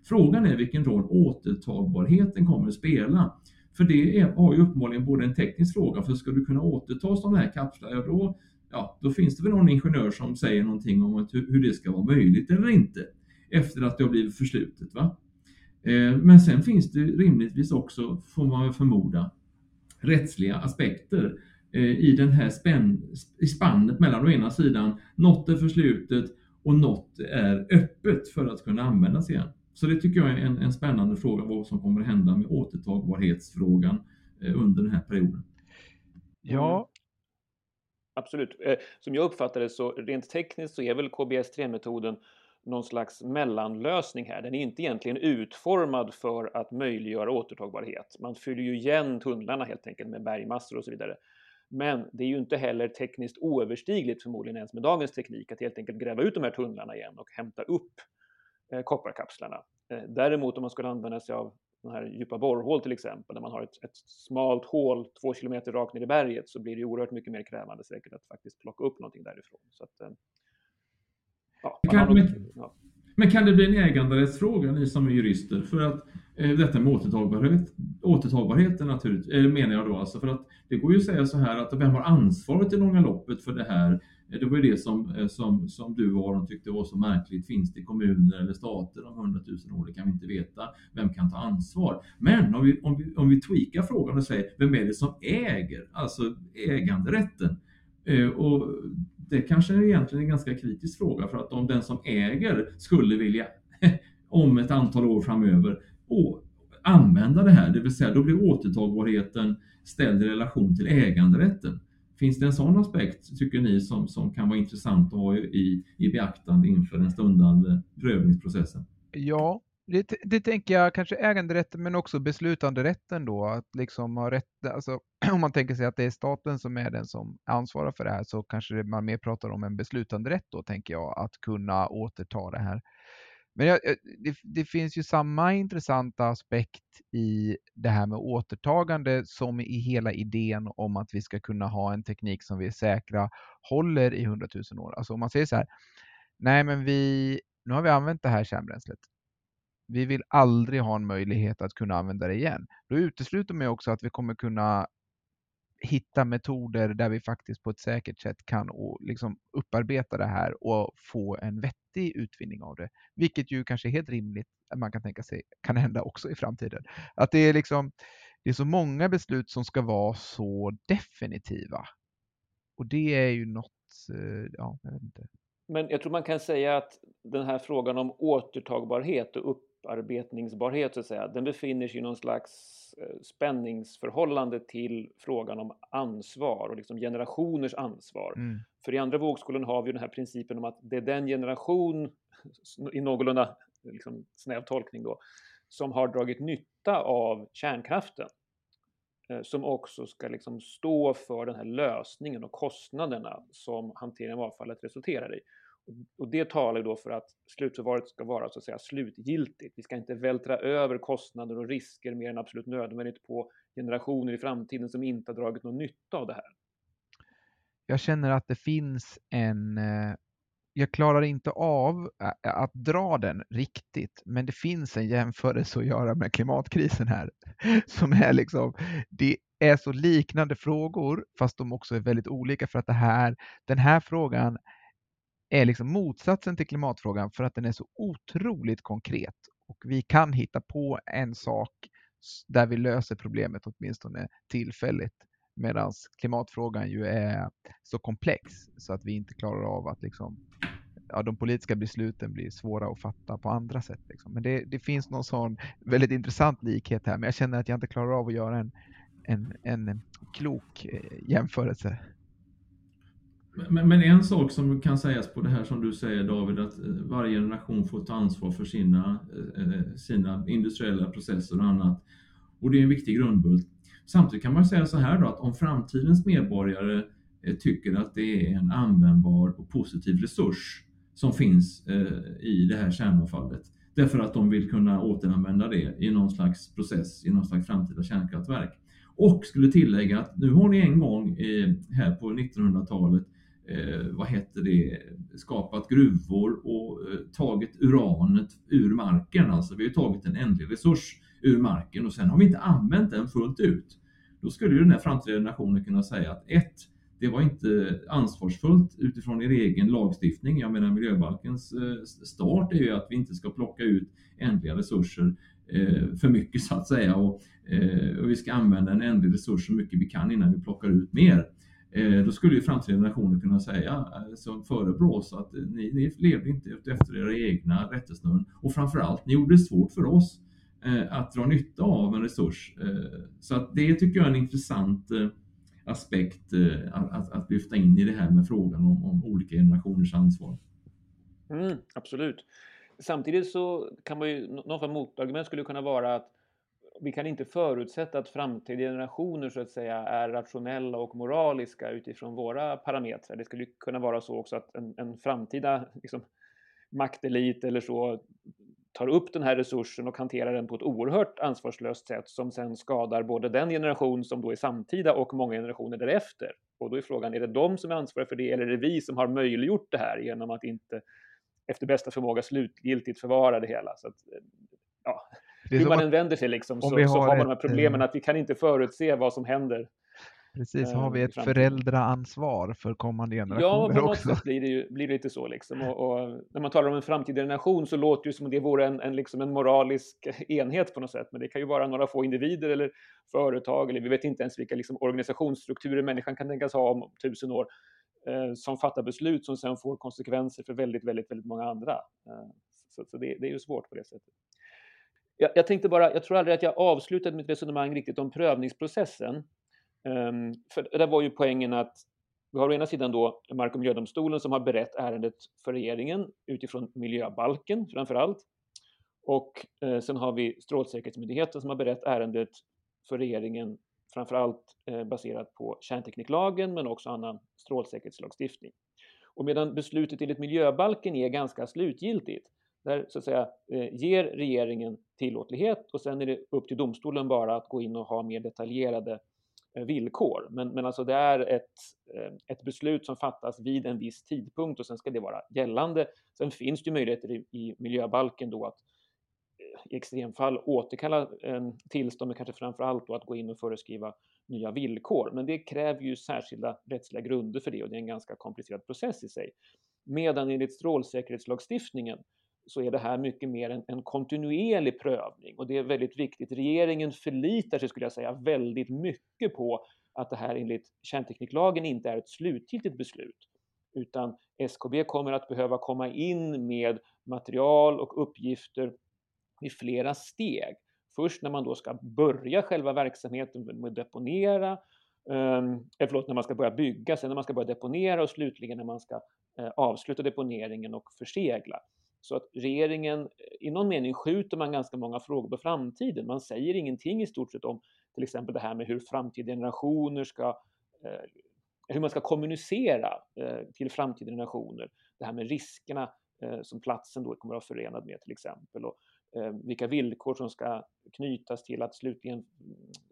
Frågan är vilken roll återtagbarheten kommer att spela. För det är, har ju uppenbarligen både en teknisk fråga, för ska du kunna återta sådana här kapslar, ja då, ja, då finns det väl någon ingenjör som säger någonting om att hur, hur det ska vara möjligt eller inte efter att det har blivit förslutet. Va? Eh, men sen finns det rimligtvis också, får man förmoda, rättsliga aspekter Eh, i den här spänn, i spannet mellan å ena sidan något är förslutet och något är öppet för att kunna användas igen. Så det tycker jag är en, en spännande fråga vad som kommer att hända med återtagbarhetsfrågan eh, under den här perioden. Ja. Absolut. Eh, som jag uppfattar det så rent tekniskt så är väl KBS3-metoden någon slags mellanlösning här. Den är inte egentligen utformad för att möjliggöra återtagbarhet. Man fyller ju igen tunnlarna helt enkelt med bergmassor och så vidare. Men det är ju inte heller tekniskt oöverstigligt förmodligen ens med dagens teknik att helt enkelt gräva ut de här tunnlarna igen och hämta upp eh, kopparkapslarna. Eh, däremot om man skulle använda sig av den här djupa borrhål till exempel, där man har ett, ett smalt hål två kilometer rakt ner i berget, så blir det oerhört mycket mer krävande säkert att faktiskt plocka upp någonting därifrån. Så att, eh, Ja, kan, men, ja. men, kan det bli en äganderättsfråga, ni som är jurister? För att Eh, detta med återtagbarhet, återtagbarheten naturligt, eh, menar jag då alltså, för att det går ju att säga så här att vem har ansvaret i långa loppet för det här? Eh, det var ju det som, som, som du Aron tyckte var så märkligt. Finns det kommuner eller stater om hundratusen år? Det kan vi inte veta. Vem kan ta ansvar? Men om vi, om vi, om vi tweakar frågan och säger, vem är det som äger? Alltså äganderätten. Och det kanske är egentligen en ganska kritisk fråga för att om den som äger skulle vilja om ett antal år framöver använda det här, det vill säga då blir återtagbarheten ställd i relation till äganderätten. Finns det en sån aspekt, tycker ni, som, som kan vara intressant att ha i, i beaktande inför den stundande prövningsprocessen? Ja, det, det tänker jag kanske äganderätten men också beslutanderätten då. Att liksom ha rätt, alltså, om man tänker sig att det är staten som är den som ansvarar för det här så kanske man mer pratar om en beslutanderätt då tänker jag att kunna återta det här. Men jag, eh, det, det, finns ju samma intressanta aspekt i det här med återtagande som i hela idén om att vi ska kunna ha en teknik som vi är säkra håller i hundratusen år. Alltså om man säger så här, nej men vi, nu har vi använt det här kärnbränslet vi vill aldrig ha en möjlighet att kunna använda det igen. Då utesluter man ju också att vi kommer kunna hitta metoder där vi faktiskt på ett säkert sätt kan liksom upparbeta det här och få en vettig utvinning av det. Vilket ju kanske är helt rimligt att man kan tänka sig kan hända också i framtiden. Att det är liksom det är så många beslut som ska vara så definitiva. Och det är ju något, eh, ja, jag vet inte. Men jag tror man kan säga att den här frågan om återtagbarhet och upparbetningsbarhet så att säga, den befinner sig i någon slags eh, spänningsförhållande till frågan om ansvar och liksom generationers ansvar. Mm. För i andra vågskolan har vi den här principen om att det är den generation, i någorlunda liksom snäv tolkning då, som har dragit nytta av kärnkraften eh, som också ska liksom stå för den här lösningen och kostnaderna som hanteringen av avfallet resulterar i. Och det talar då för att slutförvaret ska vara så att säga slutgiltigt. Vi ska inte vältra över kostnader och risker mer än absolut nödvändigt på generationer i framtiden som inte har dragit någon nytta av det här. Jag känner att det finns en eh, jag klarar inte av att dra den riktigt, men det finns en jämförelse att göra med klimatkrisen här. Som är liksom, det är så liknande frågor, fast de också är väldigt olika för att det här, den här frågan är liksom motsatsen till klimatfrågan för att den är så otroligt konkret och vi kan hitta på en sak där vi löser problemet åtminstone tillfälligt medan klimatfrågan ju är så komplex så att vi inte klarar av att liksom, ja, de politiska besluten blir svåra att fatta på andra sätt. Liksom. Men det, det, finns någon sån väldigt intressant likhet här, men jag känner att jag inte klarar av att göra en, en, en klok eh, jämförelse. Men, men, en sak som kan sägas på det här som du säger David, att eh, varje generation får ta ansvar för sina, eh, eh, sina industriella processer och annat. Och det är en viktig grundbult. Samtidigt kan man säga så här då, att om framtidens medborgare tycker att det är en användbar och positiv resurs som finns i det här kärnavfallet, därför att de vill kunna återanvända det i någon slags process, i någon slags framtida kärnkraftverk. Och skulle tillägga att nu har ni en gång här på 1900-talet eh, vad heter det, skapat gruvor och eh, tagit uranet ur marken. Alltså vi har tagit en ändlig resurs ur marken och sen har vi inte använt den fullt ut. Då skulle ju den här framtida generationen kunna säga att ett, det var inte ansvarsfullt utifrån er egen lagstiftning. Jag menar miljöbalkens eh, start är ju att vi inte ska plocka ut ändliga resurser eh, för mycket så att säga och, eh, och vi ska använda en ändlig resurs så mycket vi kan innan vi plockar ut mer. Eh, då skulle ju framtida generationer kunna säga eh, som förebrås att eh, ni, ni levde inte efter era egna rättesnören och framförallt, ni gjorde det svårt för oss att dra nytta av en resurs. Så att det tycker jag är en intressant aspekt att, att, att lyfta in i det här med frågan om, om olika generationers ansvar. Mm, absolut. Samtidigt så kan man ju, någon form av motargument skulle kunna vara att vi kan inte förutsätta att framtida generationer så att säga är rationella och moraliska utifrån våra parametrar. Det skulle kunna vara så också att en, en framtida liksom, maktelit eller så tar upp den här resursen och hanterar den på ett oerhört ansvarslöst sätt som sen skadar både den generation som då är samtida och många generationer därefter. Och då är frågan, är det de som är ansvariga för det eller är det vi som har möjliggjort det här genom att inte efter bästa förmåga slutgiltigt förvara det hela? Så att, ja, hur man än vänder sig liksom, så, har, så har man de här problemen eh, att vi kan inte förutse vad som händer. Precis, så har vi ett föräldraansvar för kommande generationer Ja, på något också. sätt blir det, ju, blir det lite så. Liksom. Och, och, när man talar om en framtida generation så låter det som om det vore en, en, liksom en moralisk enhet på något sätt. Men det kan ju vara några få individer eller företag, eller vi vet inte ens vilka liksom, organisationsstrukturer människan kan tänkas ha om tusen år, eh, som fattar beslut som sen får konsekvenser för väldigt, väldigt, väldigt många andra. Eh, så, så det, det, är ju svårt på det sättet. Jag, jag, tänkte bara, jag tror aldrig att jag avslutade mitt resonemang riktigt om prövningsprocessen. Um, för där var ju poängen att vi har å ena sidan då Mark och miljödomstolen som har berett ärendet för regeringen utifrån miljöbalken framför allt. Och eh, sen har vi Strålsäkerhetsmyndigheten som har berett ärendet för regeringen framför allt eh, baserat på kärntekniklagen men också annan strålsäkerhetslagstiftning. Och medan beslutet enligt miljöbalken är ganska slutgiltigt där så att säga eh, ger regeringen tillåtlighet och sen är det upp till domstolen bara att gå in och ha mer detaljerade eh, villkor. Men, men alltså det är ett, eh, ett beslut som fattas vid en viss tidpunkt och sen ska det vara gällande. Sen finns det möjligheter i, i miljöbalken då att i extremfall återkalla en tillstånd, men kanske framför allt då att gå in och föreskriva nya villkor. Men det kräver ju särskilda rättsliga grunder för det och det är en ganska komplicerad process i sig. Medan enligt strålsäkerhetslagstiftningen så är det här mycket mer en, en, kontinuerlig prövning och det är väldigt viktigt. Regeringen förlitar sig, skulle jag säga, väldigt mycket på att det här enligt kärntekniklagen inte är ett slutgiltigt beslut, utan SKB kommer att behöva komma in med material och uppgifter i flera steg. Först när man då ska börja själva verksamheten med att deponera, Um, förlåt, när man ska börja bygga, sen när man ska börja deponera och slutligen när man ska eh, avsluta deponeringen och försegla. Så att regeringen, eh, i någon mening skjuter man ganska många frågor på framtiden. Man säger ingenting i stort sett om till exempel det här med hur framtida generationer ska eh, hur man ska kommunicera eh, till framtida generationer det här med riskerna eh, som platsen då kommer att vara förenad med till exempel och eh, vilka villkor som ska knytas till att slutligen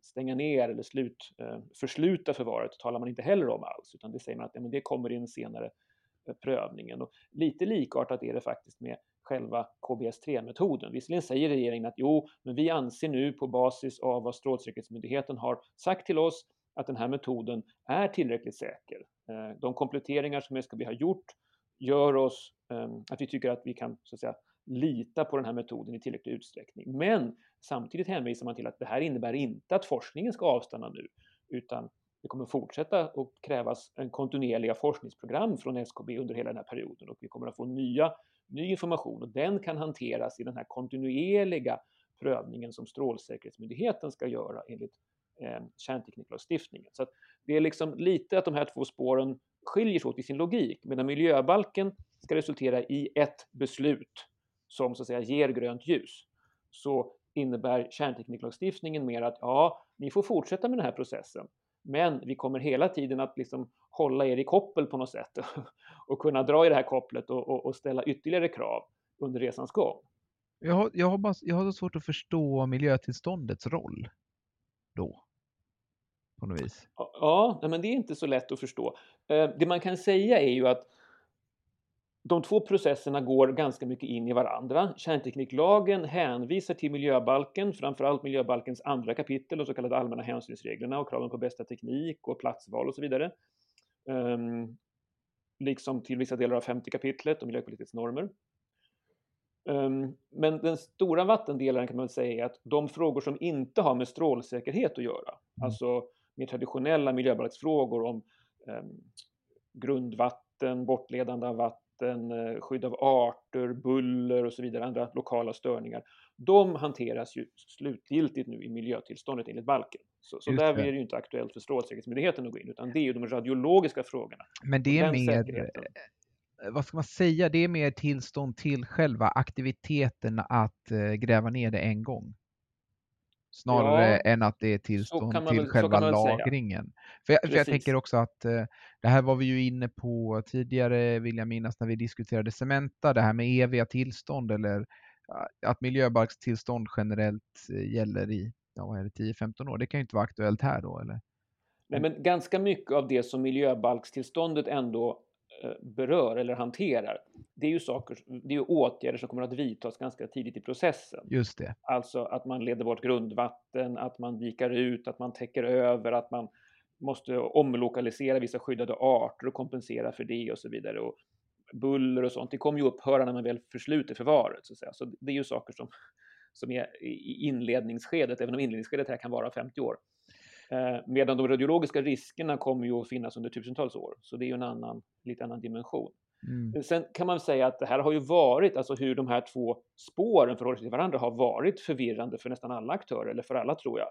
stänga ner eller slut, eh, försluta förvaret talar man inte heller om alls utan det säger man att ja, men det kommer i en senare eh, prövningen. Och lite likartat är det faktiskt med själva KBS3-metoden. Visserligen säger regeringen att jo, men vi anser nu på basis av vad Strålsäkerhetsmyndigheten har sagt till oss att den här metoden är tillräckligt säker. Eh, de kompletteringar som SKB har gjort gör oss ehm, att vi tycker att vi kan så att säga, lita på den här metoden i tillräcklig utsträckning. Men samtidigt hänvisar man till att det här innebär inte att forskningen ska avstanna nu, utan det kommer fortsätta att krävas en kontinuerliga forskningsprogram från SKB under hela den här perioden och vi kommer att få nya, ny information och den kan hanteras i den här kontinuerliga prövningen som Strålsäkerhetsmyndigheten ska göra enligt eh, kärntekniklagstiftningen. Så det är liksom lite att de här två spåren skiljer sig åt i sin logik, medan miljöbalken ska resultera i ett beslut som så att säga ger grönt ljus. Så innebär kärntekniklagstiftningen mer att ja, ni får fortsätta med den här processen, men vi kommer hela tiden att liksom hålla er i koppel på något sätt och kunna dra i det här kopplet och, och, och ställa ytterligare krav under resans gång. Jag har, jag, har bara, jag har så svårt att förstå miljötillståndets roll då på något vis. Ja, men det är inte så lätt att förstå. Eh, det man kan säga är ju att de två processerna går ganska mycket in i varandra. Kärntekniklagen hänvisar till miljöbalken, framförallt miljöbalkens andra kapitel, de så kallade allmänna hänsynsreglerna och kraven på bästa teknik och platsval och så vidare. Um, liksom till vissa delar av femte kapitlet och miljöpolitikens normer. Um, men den stora vattendelaren kan man säga är att de frågor som inte har med strålsäkerhet att göra, mm. alltså mer traditionella miljöbalksfrågor om um, grundvatten, bortledande av vatten, eh, skydd av arter, buller och så vidare, andra lokala störningar. De hanteras ju slutgiltigt nu i miljötillståndet enligt balken. Så, så där är det ju inte aktuellt för Strålsäkerhetsmyndigheten att gå in, utan det är ju de radiologiska frågorna. Men det är mer, eh, vad ska man säga, det är mer tillstånd till själva aktiviteten att eh, gräva ner det en gång. Snarare ja, än att det är tillstånd till väl, själva lagringen. För jag, för jag, tänker också att eh, det här var vi ju inne på tidigare, vill jag minnas, när vi diskuterade Cementa, det här med eviga tillstånd eller att miljöbalkstillstånd generellt eh, gäller i ja, 10-15 år. Det kan ju inte vara aktuellt här då, eller? Nej, men ganska mycket av det som miljöbalkstillståndet ändå berör eller hanterar, det är ju saker, det är ju åtgärder som kommer att vidtas ganska tidigt i processen. Just det. Alltså att man leder bort grundvatten, att man dikar ut, att man täcker över, att man måste omlokalisera vissa skyddade arter och kompensera för det och så vidare. Och buller och sånt, det kommer ju upphöra när man väl försluter förvaret. Så, så det är ju saker som, som är i inledningsskedet, även om inledningsskedet här kan vara 50 år. Eh, medan de radiologiska riskerna kommer ju att finnas under tusentals år, så det är ju en annan, lite annan dimension. Mm. Sen kan man säga att det här har ju varit, alltså hur de här två spåren förhåller sig till varandra har varit förvirrande för nästan alla aktörer, eller för alla tror jag.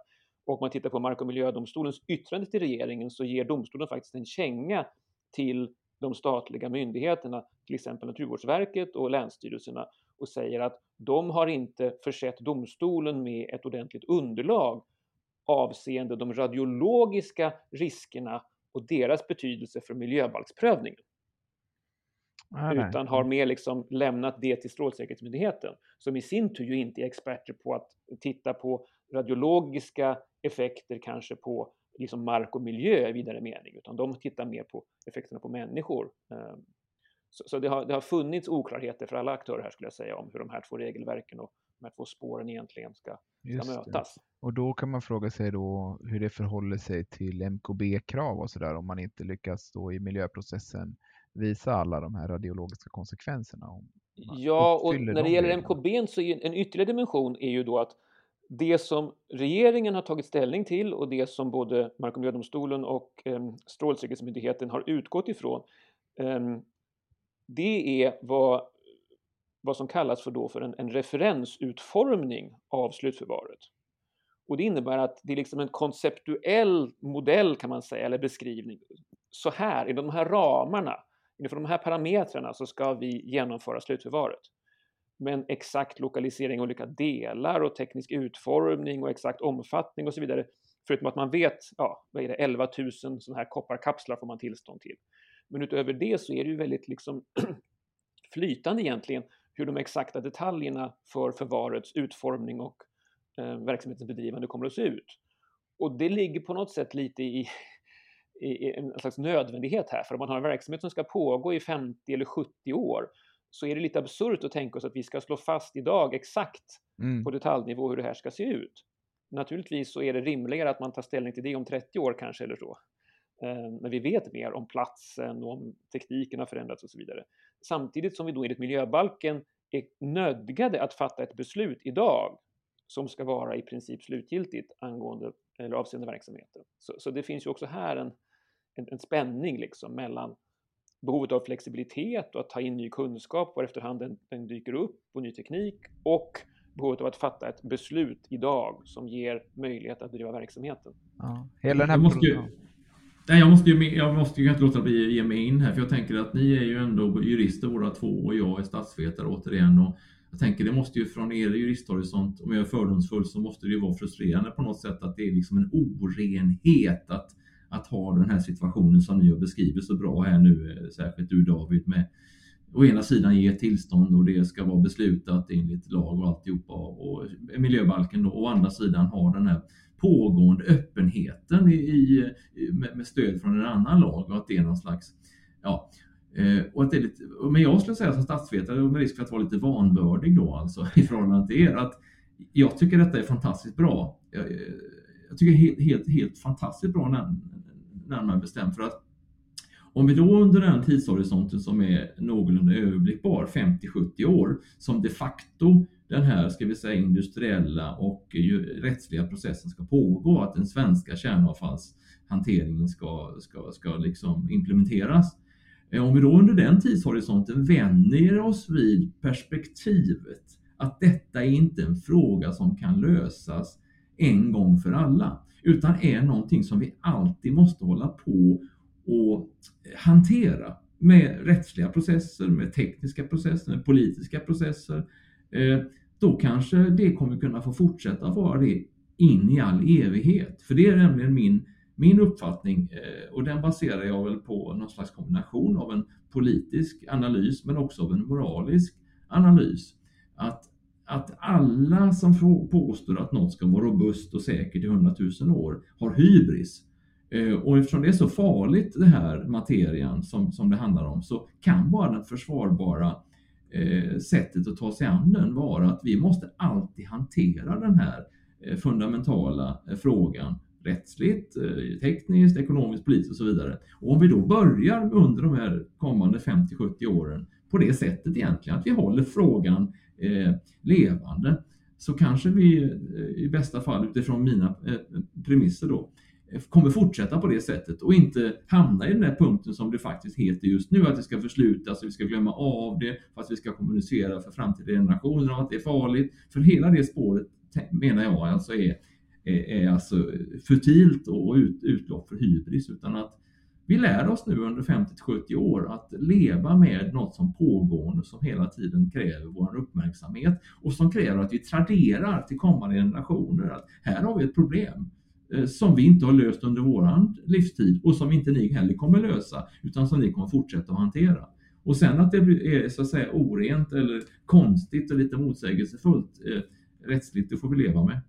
Och om man tittar på Mark och miljödomstolens yttrande till regeringen så ger domstolen faktiskt en känga till de statliga myndigheterna, till exempel Naturvårdsverket och länsstyrelserna, och säger att de har inte försett domstolen med ett ordentligt underlag avseende de radiologiska riskerna och deras betydelse för miljöbalksprövningen. Ah, utan har mer liksom lämnat det till Strålsäkerhetsmyndigheten, som i sin tur ju inte är experter på att titta på radiologiska effekter kanske på liksom mark och miljö i vidare mening, utan de tittar mer på effekterna på människor. Ehm, så, så det, har, det har funnits oklarheter för alla aktörer här skulle jag säga om hur de här två regelverken och de här två spåren egentligen ska, ska mötas. Det. Och då kan man fråga sig då hur det förhåller sig till MKB-krav och sådär om man inte lyckas då i miljöprocessen visa alla de här radiologiska konsekvenserna. Ja, och när det gäller MKB så är en ytterligare dimension är ju då att det som regeringen har tagit ställning till och det som både Mark och miljödomstolen och eh, Strålsäkerhetsmyndigheten har utgått ifrån eh, det är vad, vad som kallas för, då för en, en referensutformning av slutförvaret. Och det innebär att det är liksom en konceptuell modell kan man säga, eller beskrivning. Så här, i de här ramarna, inför de här parametrarna så ska vi genomföra slutförvaret. Men exakt lokalisering av olika delar och teknisk utformning och exakt omfattning och så vidare Förutom att man vet, ja, vad är det, 11 000 sådana här kopparkapslar får man tillstånd till. Men utöver det så är det ju väldigt liksom flytande egentligen hur de exakta detaljerna för förvarets utformning och eh, verksamhetens bedrivande kommer att se ut. Och det ligger på något sätt lite i, i, en slags nödvändighet här, för om man har en verksamhet som ska pågå i 50 eller 70 år så är det lite absurt att tänka oss att vi ska slå fast idag exakt mm. på detaljnivå hur det här ska se ut. Naturligtvis så är det rimligare att man tar ställning till det om 30 år kanske eller så. Eh, när vi vet mer om platsen och om tekniken har förändrats och så vidare. Samtidigt som vi då enligt miljöbalken är nödgade att fatta ett beslut idag som ska vara i princip slutgiltigt angående eller avseende verksamheten. Så, så det finns ju också här en, en, en, spänning liksom mellan behovet av flexibilitet och att ta in ny kunskap var efterhand den, den dyker upp och ny teknik och behovet av att fatta ett beslut idag som ger möjlighet att driva verksamheten. Ja, hela den här måste ju, nej, jag, måste ju, jag måste ju inte låta bli att ge mig in här, för jag tänker att ni är ju ändå jurister båda två och jag är statsvetare återigen. Och jag tänker det måste ju från er juristhorisont, om jag är fördomsfull, så måste det ju vara frustrerande på något sätt att det är liksom en orenhet att, att ha den här situationen som ni har beskrivit så bra här nu, eh, särskilt du David, med å ena sidan ge tillstånd och det ska vara beslutat enligt lag och alltihopa och miljöbalken då, å andra sidan ha den här pågående öppenheten i, i med, med, stöd från en annan lag och att det är någon slags, ja, eh, och att det är lite, men jag skulle säga som statsvetare, med risk för att vara lite vanbördig då alltså i förhållande till er, att jag tycker detta är fantastiskt bra. Jag, eh, jag tycker helt, helt, helt fantastiskt bra närmare bestämt för att om vi då under den tidshorisonten som är någorlunda överblickbar, 50-70 år, som de facto den här, ska vi säga, industriella och rättsliga processen ska pågå, att den svenska kärnavfallshanteringen ska, ska, ska liksom implementeras. Eh, om vi då under den tidshorisonten vänjer oss vid perspektivet att detta är inte en fråga som kan lösas en gång för alla, utan är någonting som vi alltid måste hålla på och hantera med rättsliga processer, med tekniska processer, med politiska processer, eh, då kanske det kommer kunna få fortsätta vara det in i all evighet. För det är nämligen min, min uppfattning eh, och den baserar jag väl på någon slags kombination av en politisk analys men också av en moralisk analys. Att, att alla som påstår att något ska vara robust och säkert i hundratusen år har hybris eh, och eftersom det är så farligt det här materian som, som det handlar om så kan bara den försvarbara eh, Eh, sättet att ta sig an den vara att vi måste alltid hantera den här eh, fundamentala eh, frågan rättsligt, tekniskt, ekonomiskt, politiskt och så vidare. Och om vi då börjar under de här kommande 50-70 åren på det sättet egentligen, att vi håller frågan eh, levande, så kanske vi i bästa fall utifrån mina premisser då kommer fortsätta på det sättet och inte hamna i den där punkten som det faktiskt heter just nu, att det ska förslutas och vi ska glömma av det för att vi ska kommunicera för framtida generationer om att det är farligt. För hela det spåret menar jag alltså är, är, är alltså futilt och ut, utlopp för hybris, utan att vi lär oss nu under 50-70 år att leva med något som pågående som hela tiden kräver vår uppmärksamhet och som kräver att vi traderar till kommande generationer att här har vi ett problem Eh, som vi inte har löst under våran livstid och som inte ni heller kommer lösa utan som ni kommer fortsätta att hantera. Och sen att det är så att säga orent eller konstigt och lite motsägelsefullt eh, rättsligt, det får vi leva med.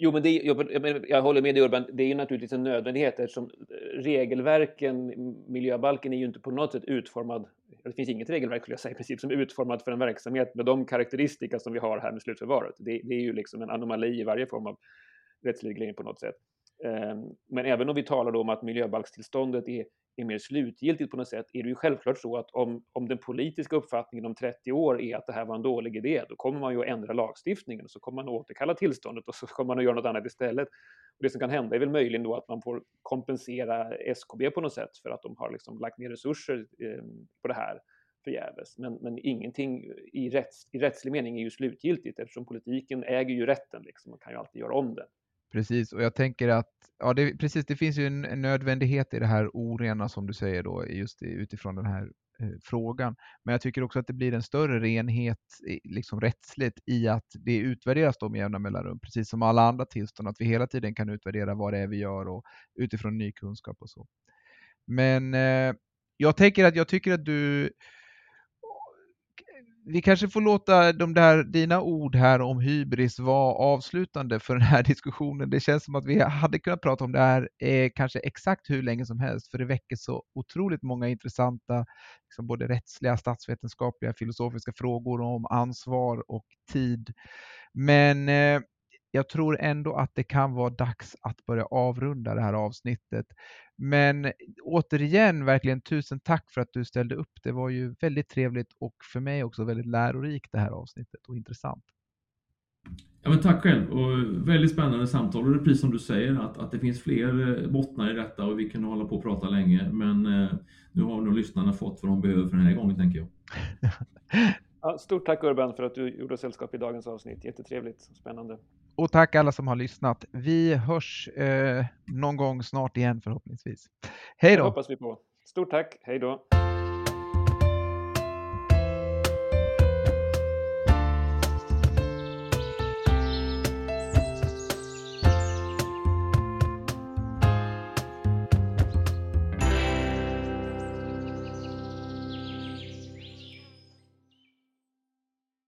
Jo, men det, jag, jag håller med dig Urban, det är ju naturligtvis en nödvändighet eftersom regelverken, miljöbalken är ju inte på något sätt utformad, det finns inget regelverk skulle jag säga i princip som är utformat för en verksamhet med de karaktäristika som vi har här med slutförvaret. Det, det är ju liksom en anomali i varje form av rättslig reglering på något sätt. Ehm, men även om vi talar om att miljöbalkstillståndet är, är mer slutgiltigt på något sätt, är det ju självklart så att om, om den politiska uppfattningen om 30 år är att det här var en dålig idé, då kommer man ju att ändra lagstiftningen och så kommer man att återkalla tillståndet och så kommer man att göra något annat istället. Och det som kan hända är väl möjligen då att man får kompensera SKB på något sätt för att de har liksom lagt ner resurser ehm, på det här förgäves. Men, men ingenting i, rätts, i rättslig mening är ju slutgiltigt eftersom politiken äger ju rätten liksom, och kan ju alltid göra om det. Precis, och jag tänker att ja, det, precis, det finns ju en, en nödvändighet i det här orena som du säger då, just utifrån den här eh, frågan. Men jag tycker också att det blir en större renhet liksom rättsligt i att det utvärderas då med jämna mellanrum, precis som alla andra tillstånd, att vi hela tiden kan utvärdera vad det är vi gör och utifrån ny kunskap och så. Men eh, jag tänker att jag tycker att du vi kanske får låta de där dina ord här om hybris vara avslutande för den här diskussionen. Det känns som att vi hade kunnat prata om det här eh, kanske exakt hur länge som helst, för det väcker så otroligt många intressanta, liksom både rättsliga, statsvetenskapliga, filosofiska frågor om ansvar och tid. Men eh, jag tror ändå att det kan vara dags att börja avrunda det här avsnittet. Men återigen, verkligen tusen tack för att du ställde upp. Det var ju väldigt trevligt och för mig också väldigt lärorikt det här avsnittet och intressant. Ja, men tack själv och väldigt spännande samtal och det är precis som du säger att, att det finns fler eh, bottnar i detta och vi kan hålla på och prata länge men eh, nu har nog lyssnarna fått vad de behöver för den här gången tänker jag. Ja, stort tack Urban för att du gjorde sällskap i dagens avsnitt. Jättetrevligt och spännande. Och tack alla som har lyssnat. Vi hörs eh, någon gång snart igen förhoppningsvis. Hej då! Det hoppas vi på. Stort tack. Hej då!